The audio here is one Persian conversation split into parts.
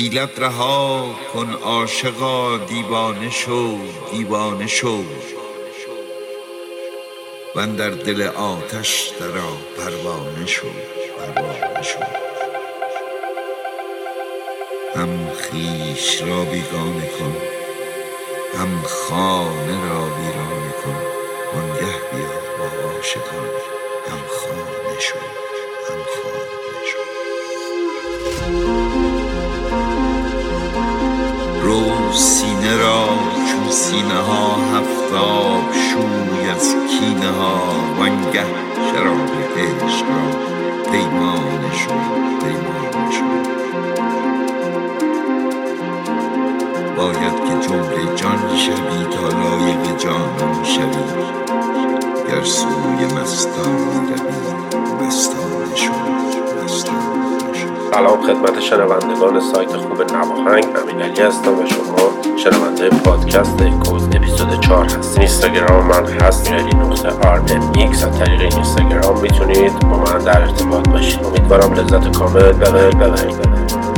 حیلت رها کن عاشقا دیوانه شو دیوانه شو. و در دل آتش درا پروانه شو پروانه شو. هم خیش را بیگانه کن هم خانه را ویرانه کن. وانگه بیا با عاشقان هم خانه شو هم خانه. رو سینه را چون سینه ها هفتاب شوی از کینه ها وانگه شراب عشق را پیمانه شو پیمانه شو باید که جمله جان شوی تا لایق جانان شوی گر سوی مستان روی مستانه شو سلام خدمت شنوندگان سایت خوب نواهنگ. امین علی هستم و شما شنونده پادکست اکوز اپیزود 4 هستین اینستاگرام من هست علی نقطه RX. از طریق اینستاگرام می‌تونید با من در ارتباط باشید. امیدوارم لذت کامل ببرید ببرید.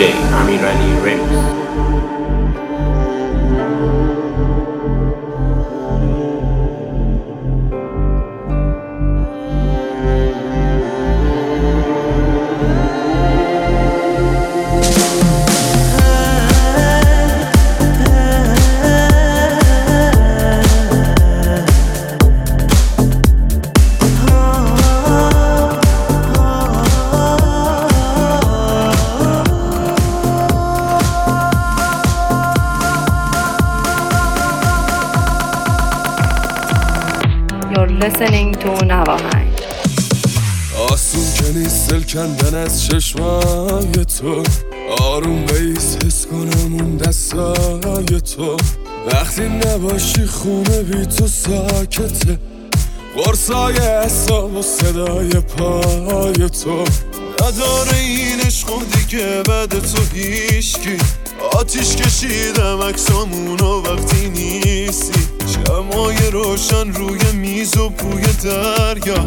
day. نباشی خونه بی تو ساکته. قرصای اصاب و صدای پای تو. نداره این عشق دیگه بعد تو هیشکی آتیش کشیدم عکسامونو وقتی نیستی. شمای روشن روی میز و بوی دریا.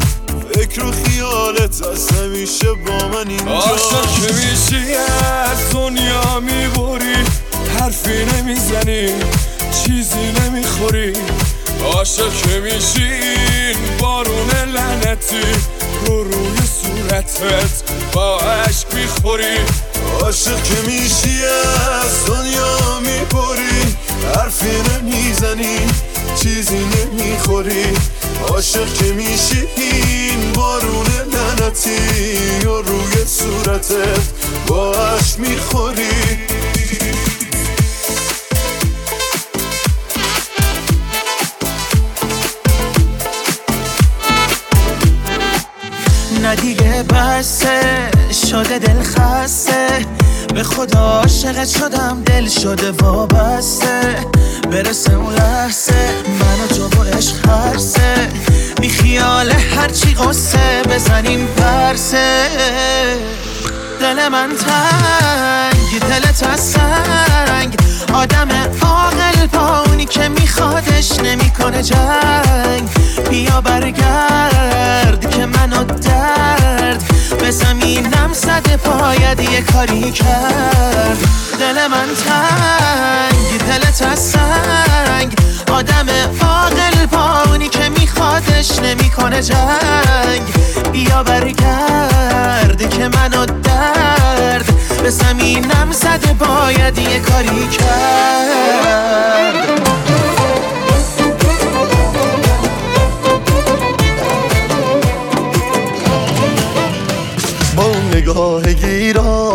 فکر و خیالت از همیشه با من اینجا. عاشق که میشی از دنیا می‌بری. حرفی نمی‌زنی. چیزی نمی‌خوری؟ عاشق که میشی این بارون لعنتی. رو روی صورتت با عشق می‌خوری. عاشق که میشی از دنیا می‌بری حرفی نمی‌زنی چیزی نمی‌خوری. عاشق که میشی این بارون لعنتی. و روی صورتت با عشق می‌خوری. دیگه بسه شده دل خسته. به خدا عاشقت شدم دل شده وابسته. برسه اون لحظه من و تو با عشق هرسه. بی خیال هرچی قصه بزنیم پرسه. دل من تنگ دلت از سنگ. آدم عاقل پاونی که میخوادش نمی‌کنه جنگ. بیا برگرد که منو درد. به زمینم زده باید یه کاری کرد. دل من تنگ دلت از سنگ. آدم عاقل پاونی که میخوادش نمی‌کنه جنگ. بیا برگرد که منو درد به زمینم زده باید یه کاری کرد. با نگاه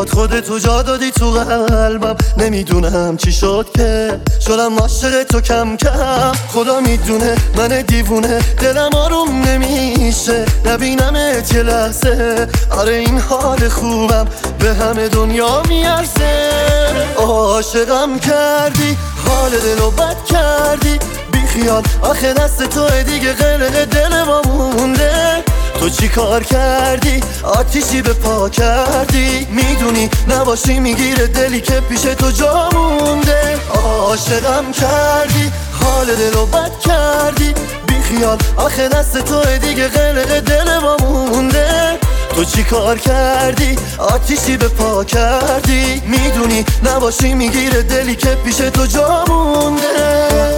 گیرات خودتو جا دادی تو قلبم. نمی‌دونم چی شد که. شدم عاشق تو کم کم. خدا می‌دونه من دیوونه. دلم آروم نمیشه. نبینمت یه لحظه. آره این حال خوبم به همه دنیا میارزه. عاشقم کردی. حال دلو بد کردی. بی خیال آخه دست تو دیگه. قلق دل ما مونده. تو چی کار کردی؟ آتیشی به پا کردی؟ می‌دونی نباشی می‌گیره دلی که پیش تو جا مونده. عاشقم کردی حال دلو بد کردی. بی خیال آخه دست تو دیگه قلق دل ما مونده. تو چی کار کردی؟ آتیشی به پا کردی. می‌دونی نباشی می‌گیره دلی که پیش تو جا مونده.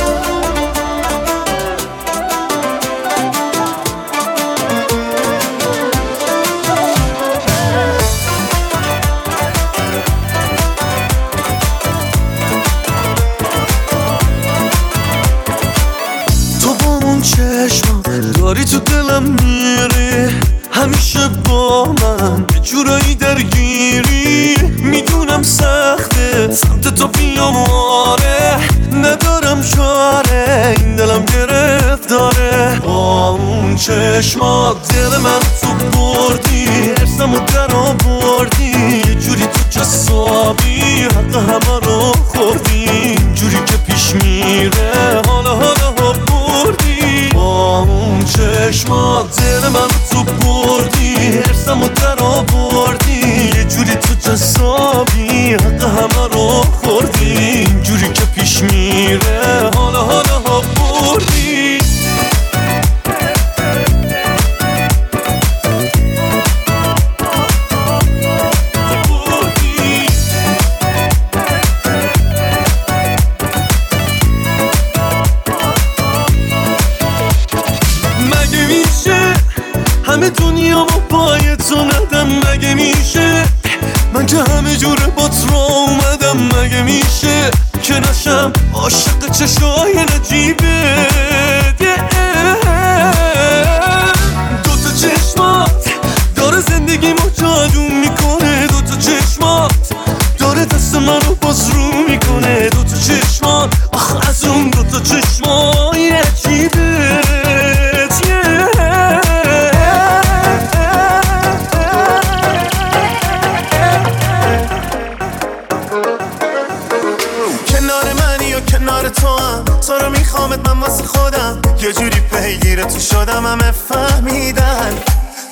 کنار منی و کنار تو هم تو رو میخوامت من واسه خودم. یه جوری پیگیر تو شدم همه فهمیدن.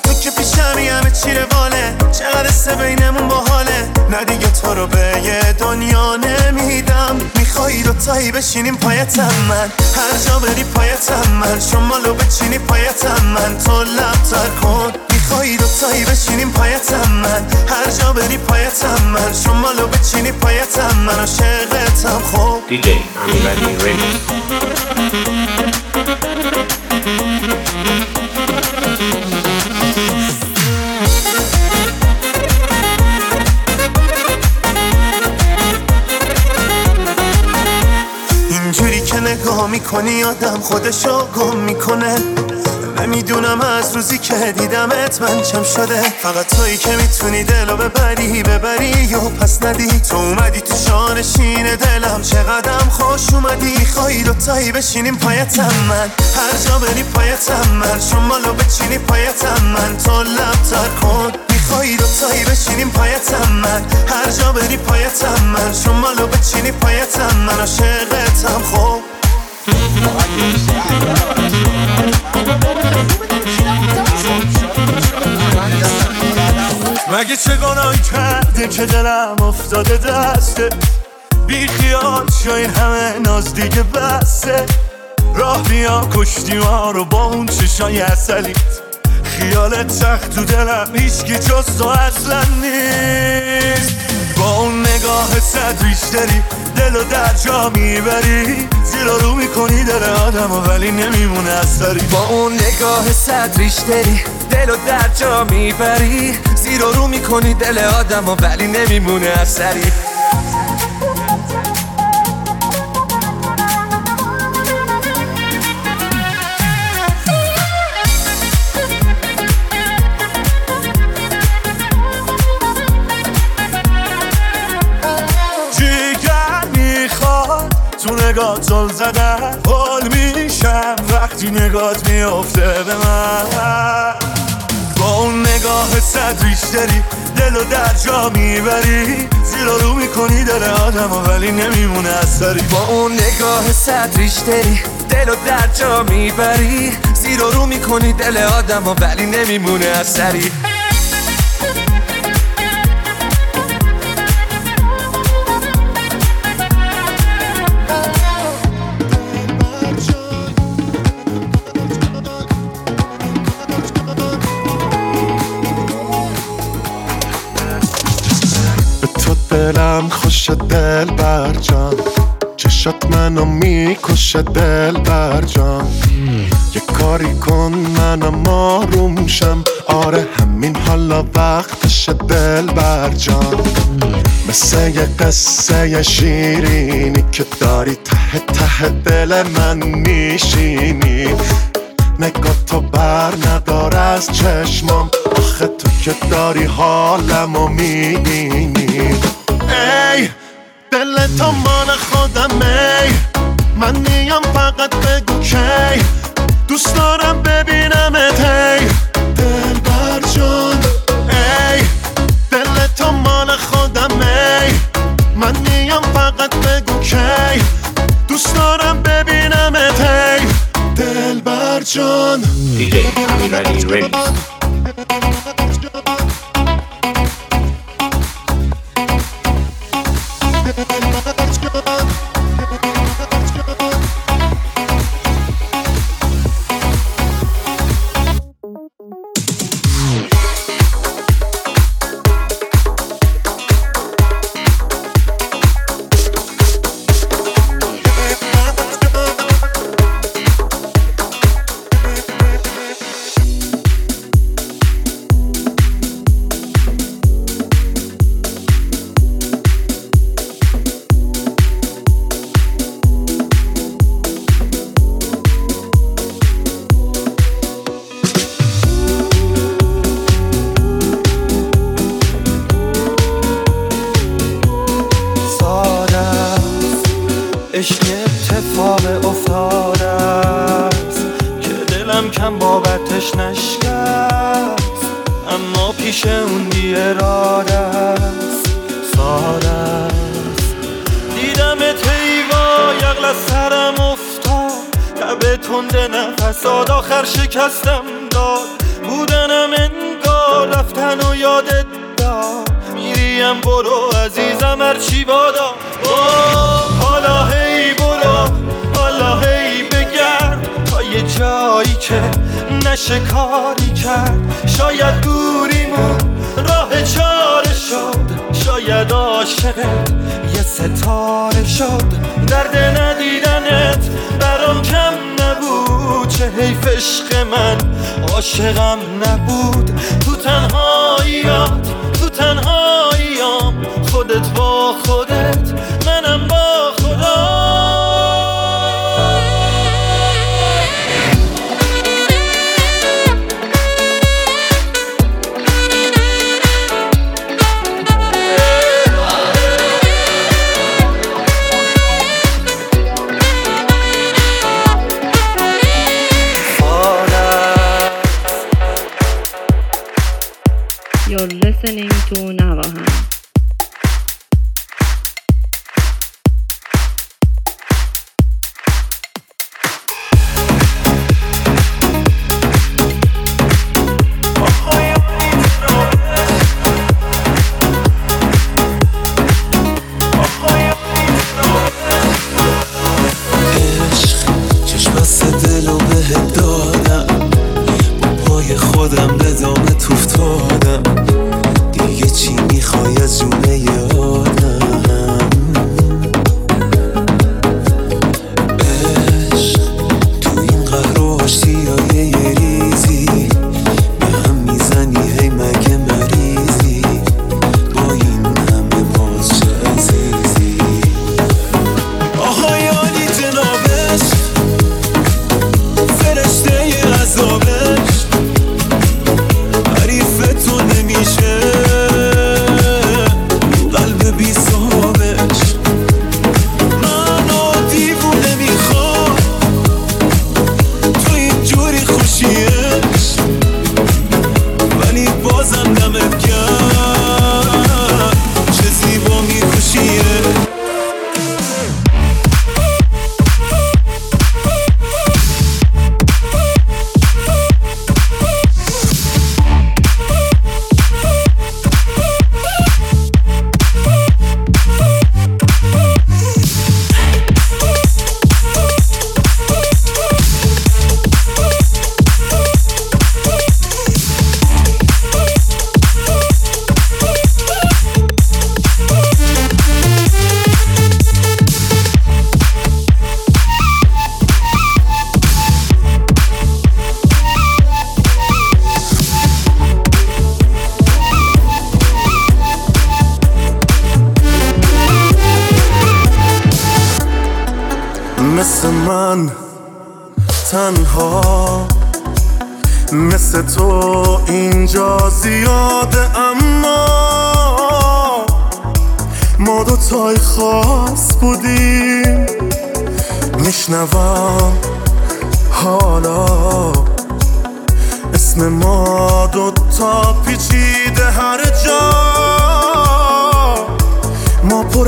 تو که پیشمی همه چی رواله. چقدر سه بینمون باحاله. نه دیگه تو رو به یه دنیا نمیدم. میخوایی دوتایی بشینیم پایتم من. هر جا بری پایتم من. شمالو بچینی پایتم من. تو لب تر کن. میخوایی دوتایی بشینیم پایتم من. هر جا بری پایتم من. شمالو بچینی پایتم من. عاشقتم. خب. دیجی امیرعلی اینجوری که نگاه می‌کنی آدم خودشو گم می‌کنه. نمی‌دونم از روزی که دیدمت من چم شده. فقط تویی که می‌تونی دلو ببری ببری و پس ندی. تو اومدی تو شانشین دلم. چقدرم خوش اومدی؟ خواهی دوتایی بشینیم پایتم من. هر جا بری پایتم من. شمالو بچینی پایتم من. تو لب تر کن. بخوای دوتایی بشینیم پایتم من. هر جا بری پایتم من. شمالو بچینی پایتم من. عاشقتم خب. مگه چه گناهی کرده که دلم افتاده دسته؟ بی خیال شای همه ناز دیگه بسته. راه بیا کشتی ما رو با اون چشای اصلیت خیالت تخت تو دلم هیچکی جز تو اصلا نیست. با اون نگاه صد بیشتری دل و در جا می‌بری. زیر رو می‌کنی دل آدم ولی نمیمونه اثری با اون نگاه صد ریشتری دل و در جا می‌بری. زیر رو می‌کنی دل آدم ولی نمیمونه اثری تو نگاه زل زدن حال میشم. وقتی نگات میافته به من. با اون نگاه صد بیشتری دل و در جا می‌بری. زیر رو می‌کنی دل آدم ولی نمیمونه اثری با اون نگاه صد ریشتری دل و در جا می‌بری. زیر رو می‌کنی دل آدم ولی نمیمونه اثری دلم خوش دل بر جان. چشات منو می‌کشه دل بر جان. یه کاری کن منم آروم شم. آره همین حالا وقتش دل بر جان. مثل یه قصه شیرینی که داری ته ته دل من میشینی. نگاه تو بر ندار از چشمام. آخه تو که داری حالمو می‌بینی. ای دل تو مال خودم ای. من میام فقط بگو کی. دوست دارم ببینم هی دل بر جان. ای دل تو مال خودم ای. من میام فقط بگو کی. دوست دارم ببینم هی دل بر جان دلم بابتش نشکست اما پیش اون بی اراده است ساده است. دیدم تیوا یقل سرم افتاد لب تنده نفساد آخر شکستم داد. بودنم انگار رفتن و یادت داد. میریم برو عزیزم هرچی بادا. حالا هی جایی که نشه کاری کرد. شاید دوریمون راه چاره شد. شاید عاشقت یه ستاره شد. درد ندیدنت برام کم نبود. چه حیف عشق من عاشقم نبود. تو تنهاییات تو تنهاییام. خودت با خودت منم با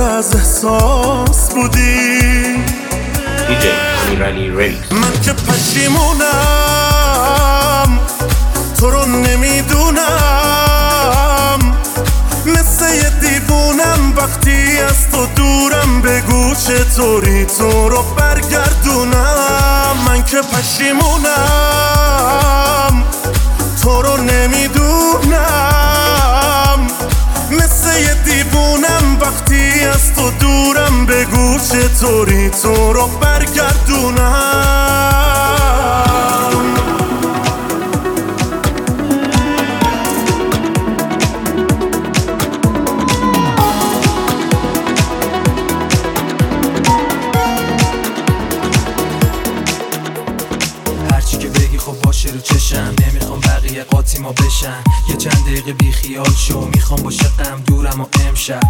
پر از احساس بودیم من که پشیمونم تو رو نمی‌دونم. مثل یه دیوونم وقتی از تو دورم بگو چطوری تو رو برگردونم. من که پشیمونم تو رو نمی‌دونم. مثل یه دیوونم وقتی از تو دورم بگو چطوری تو رو برگردونم. بشن یه چند دقیقه بی خیال شو. می‌خوام باشه غم دورم و امشب.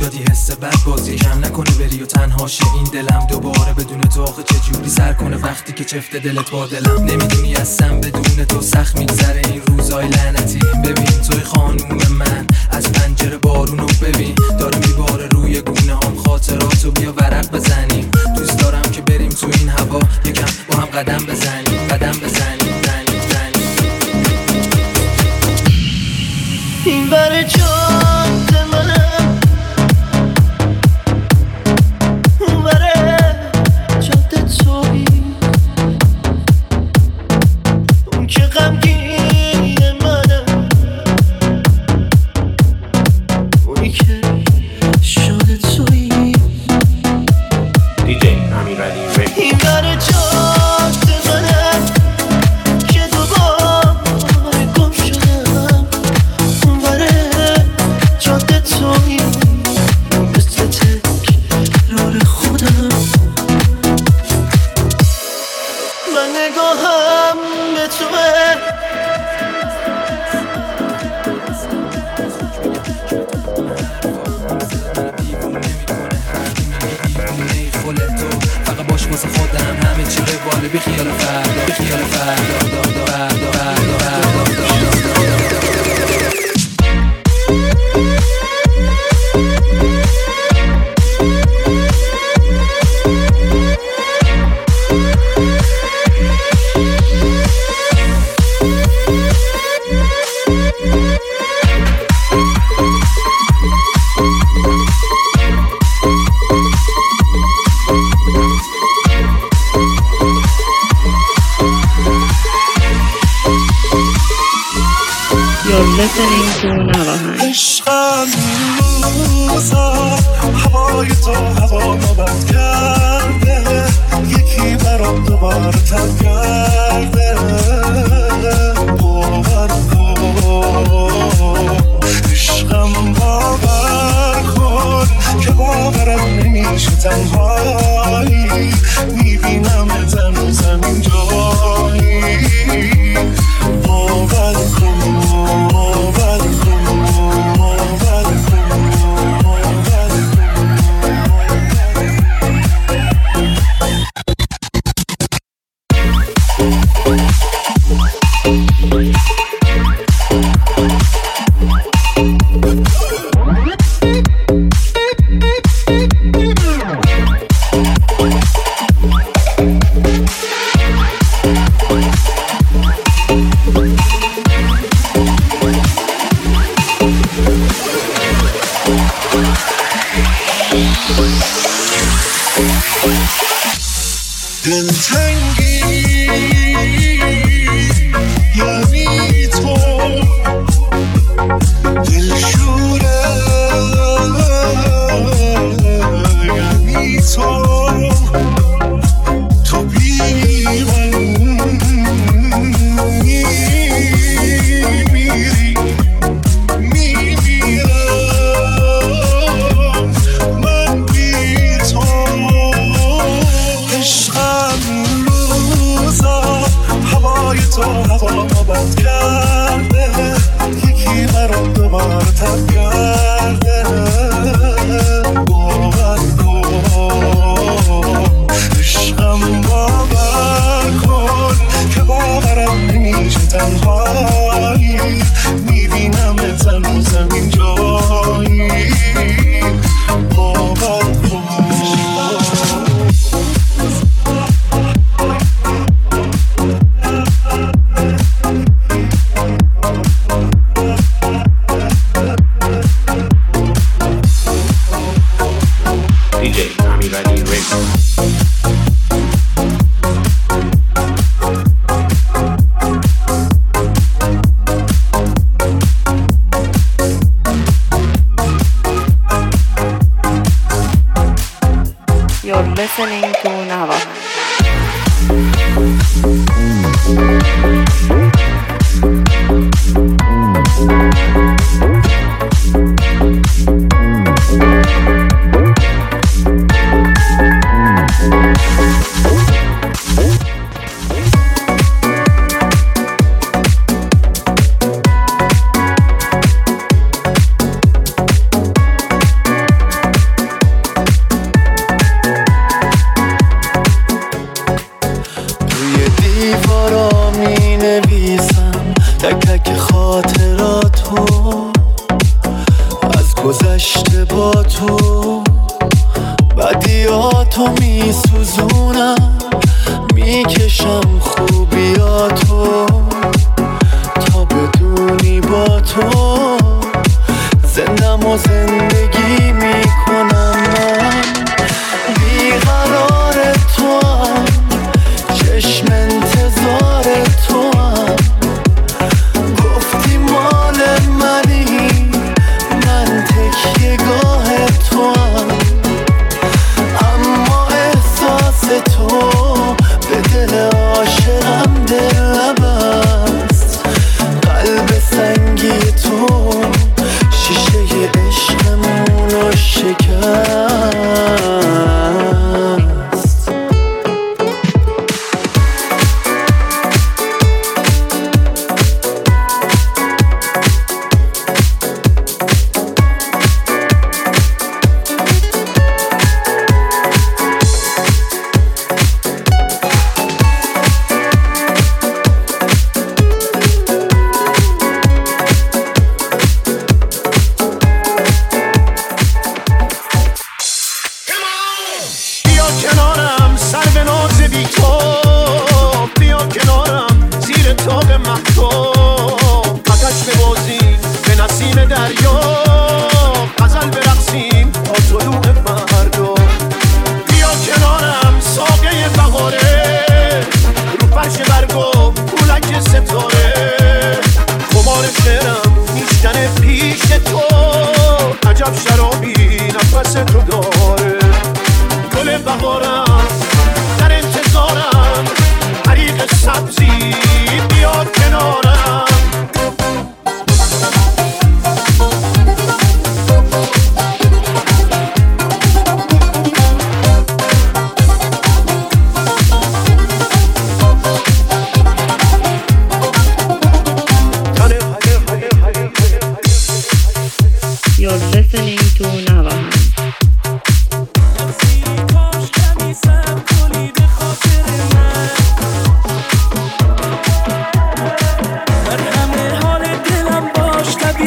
دادی حس بد بازی کم نکنه بری و تنها شه. این دلم دوباره بدون تو آخه چجوری سر کنه؟ وقتی که چفت دلت با دلم نمی‌دونی هستم بدون تو سخت میگذره. این روزای لعنتی. ببین توی خانوم من. از پنجره بارونو ببین. داره میباره روی گونه هم خاطراتو بیا ورق بزنیم. دوست دارم که بریم تو این هوا. یکم با هم قدم بزنیم. قدم بزنیم. listening to نواهنگ عشقم روزا هوای تو هوا نباد کرده. یکی برام دوباره تب کرده. باور کن کن عشقم باور کن که باورم نمیشه تنهایی. می‌بینم زن زمین جایی باور کن باور کن.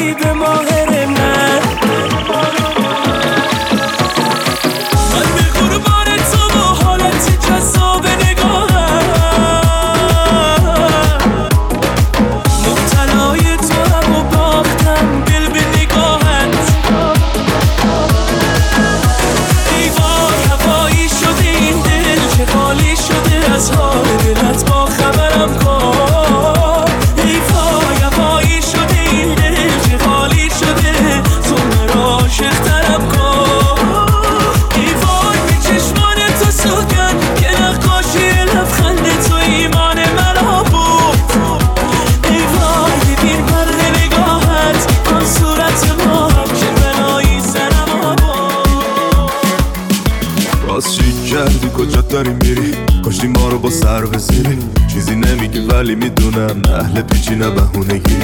Even more. ولی می‌دونم اهل پیچی نه بهونگی.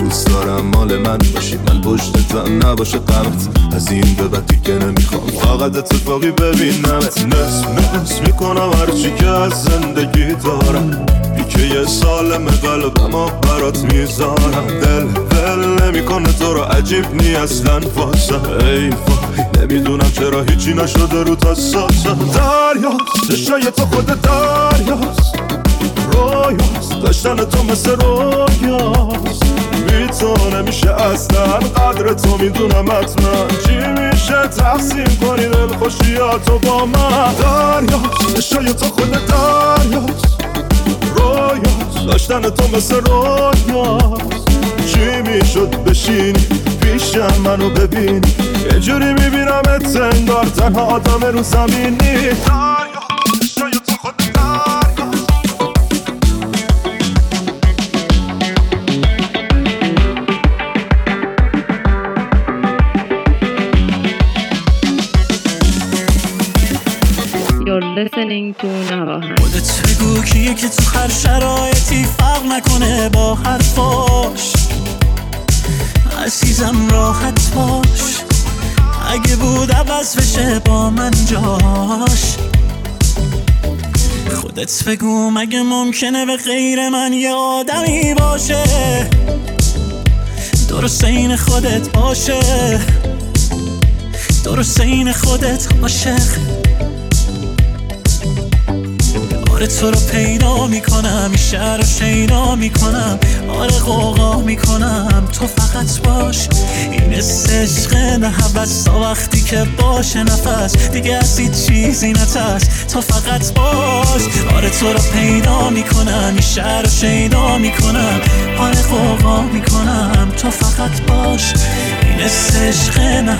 دوست دارم مال من باشی. من پشتتم نباشه غمت از این به بعد دیگه نمی‌خوام. فقط اتفاقی ببینمت نس نس می‌کنم هرچی که از زندگی دارم. که یه سالم قلبم برات می‌ذارم. دل دل نمی‌کنه تو رو عجیب نی اصلا واسم ای نمی‌دونم چرا هیچی نشده رو تا ساسم دریاست چشای تو خود دریاست. رویاست. داشتن تو مثل رویاست. بی تو نمیشه اصلا قدر تو می‌دونم حتما. چی میشه؟ تقسیم کنی دل خوشیاتو با من؟ دریاست. چشای تو خود دریاست. رویاست. داشتن تو مثل رویاست. چی می‌شد بشینی؟ پیشم منو ببینی. یه جوری می‌بینم انگار تنها آدم رو زمینی. Navahan. خودت بگو؟ کیه که تو هر شرایطی فرق نکنه با حرفاش؟ عزیزم راحت باش. اگه بود عوض بشه با من جاش. خودت بگو مگه ممکنه به غیر من یه آدمی باشه؟ درست این خودت باشه. درست این خودت عاشق. آره تو رو پیدا می‌کنم این شهر رو شیدا می‌کنم. آره قوقا می‌کنم تو فقط باش. این عشق نه تا وقتی که باشه نفس. دیگه از چیزی نترس تو فقط باش. آره تو رو پیدا می‌کنم این شهر رو شیدا می‌کنم. آره قوقا می‌کنم تو فقط باش. این عشق نه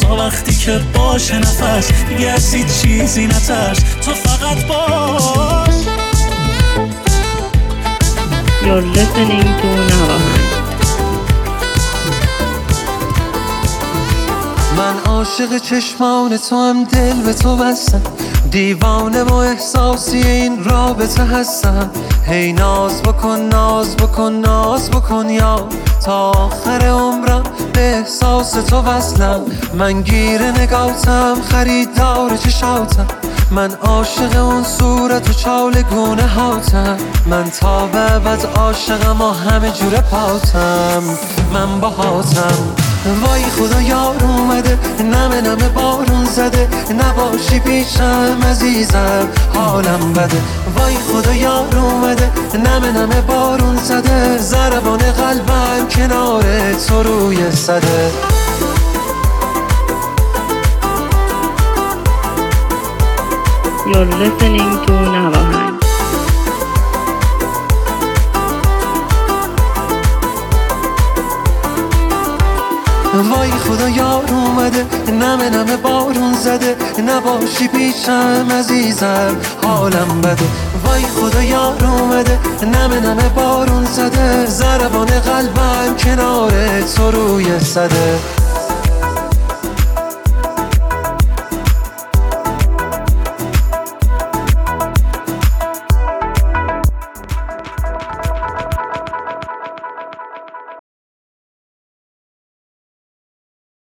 تا وقتی که باشه نفس. دیگه از چیزی نترس. تو فقط باش. You're listening to Navahan. من عاشق چشمان تو هم دل به تو بستم. دیوانه و احساسی این رابطه هستم. هی ناز بکن ناز بکن ناز بکن یا. تا آخر عمرم به احساس تو وصلم. من گیر نگاتم خریدار چشاتم. من عاشق اون صورت و چالگونه هاتم من تا به عاشقم و همه جوره پاتم. من باهاتم. وای خدا یار اومده نمه نمه بارون زده. نباشی پیشم عزیزم حالم بده. وای خدا یار اومده نمه نمه بارون زده. زربان قلبم کنار تو روی صده You're listening to Navahan. وای خدا یار اومده نمه نمه بارون زده نباشی پیشم عزیزم حالم بده. وای خدا یار اومده نمه نمه بارون زده زربان قلبم کنار تو روی صده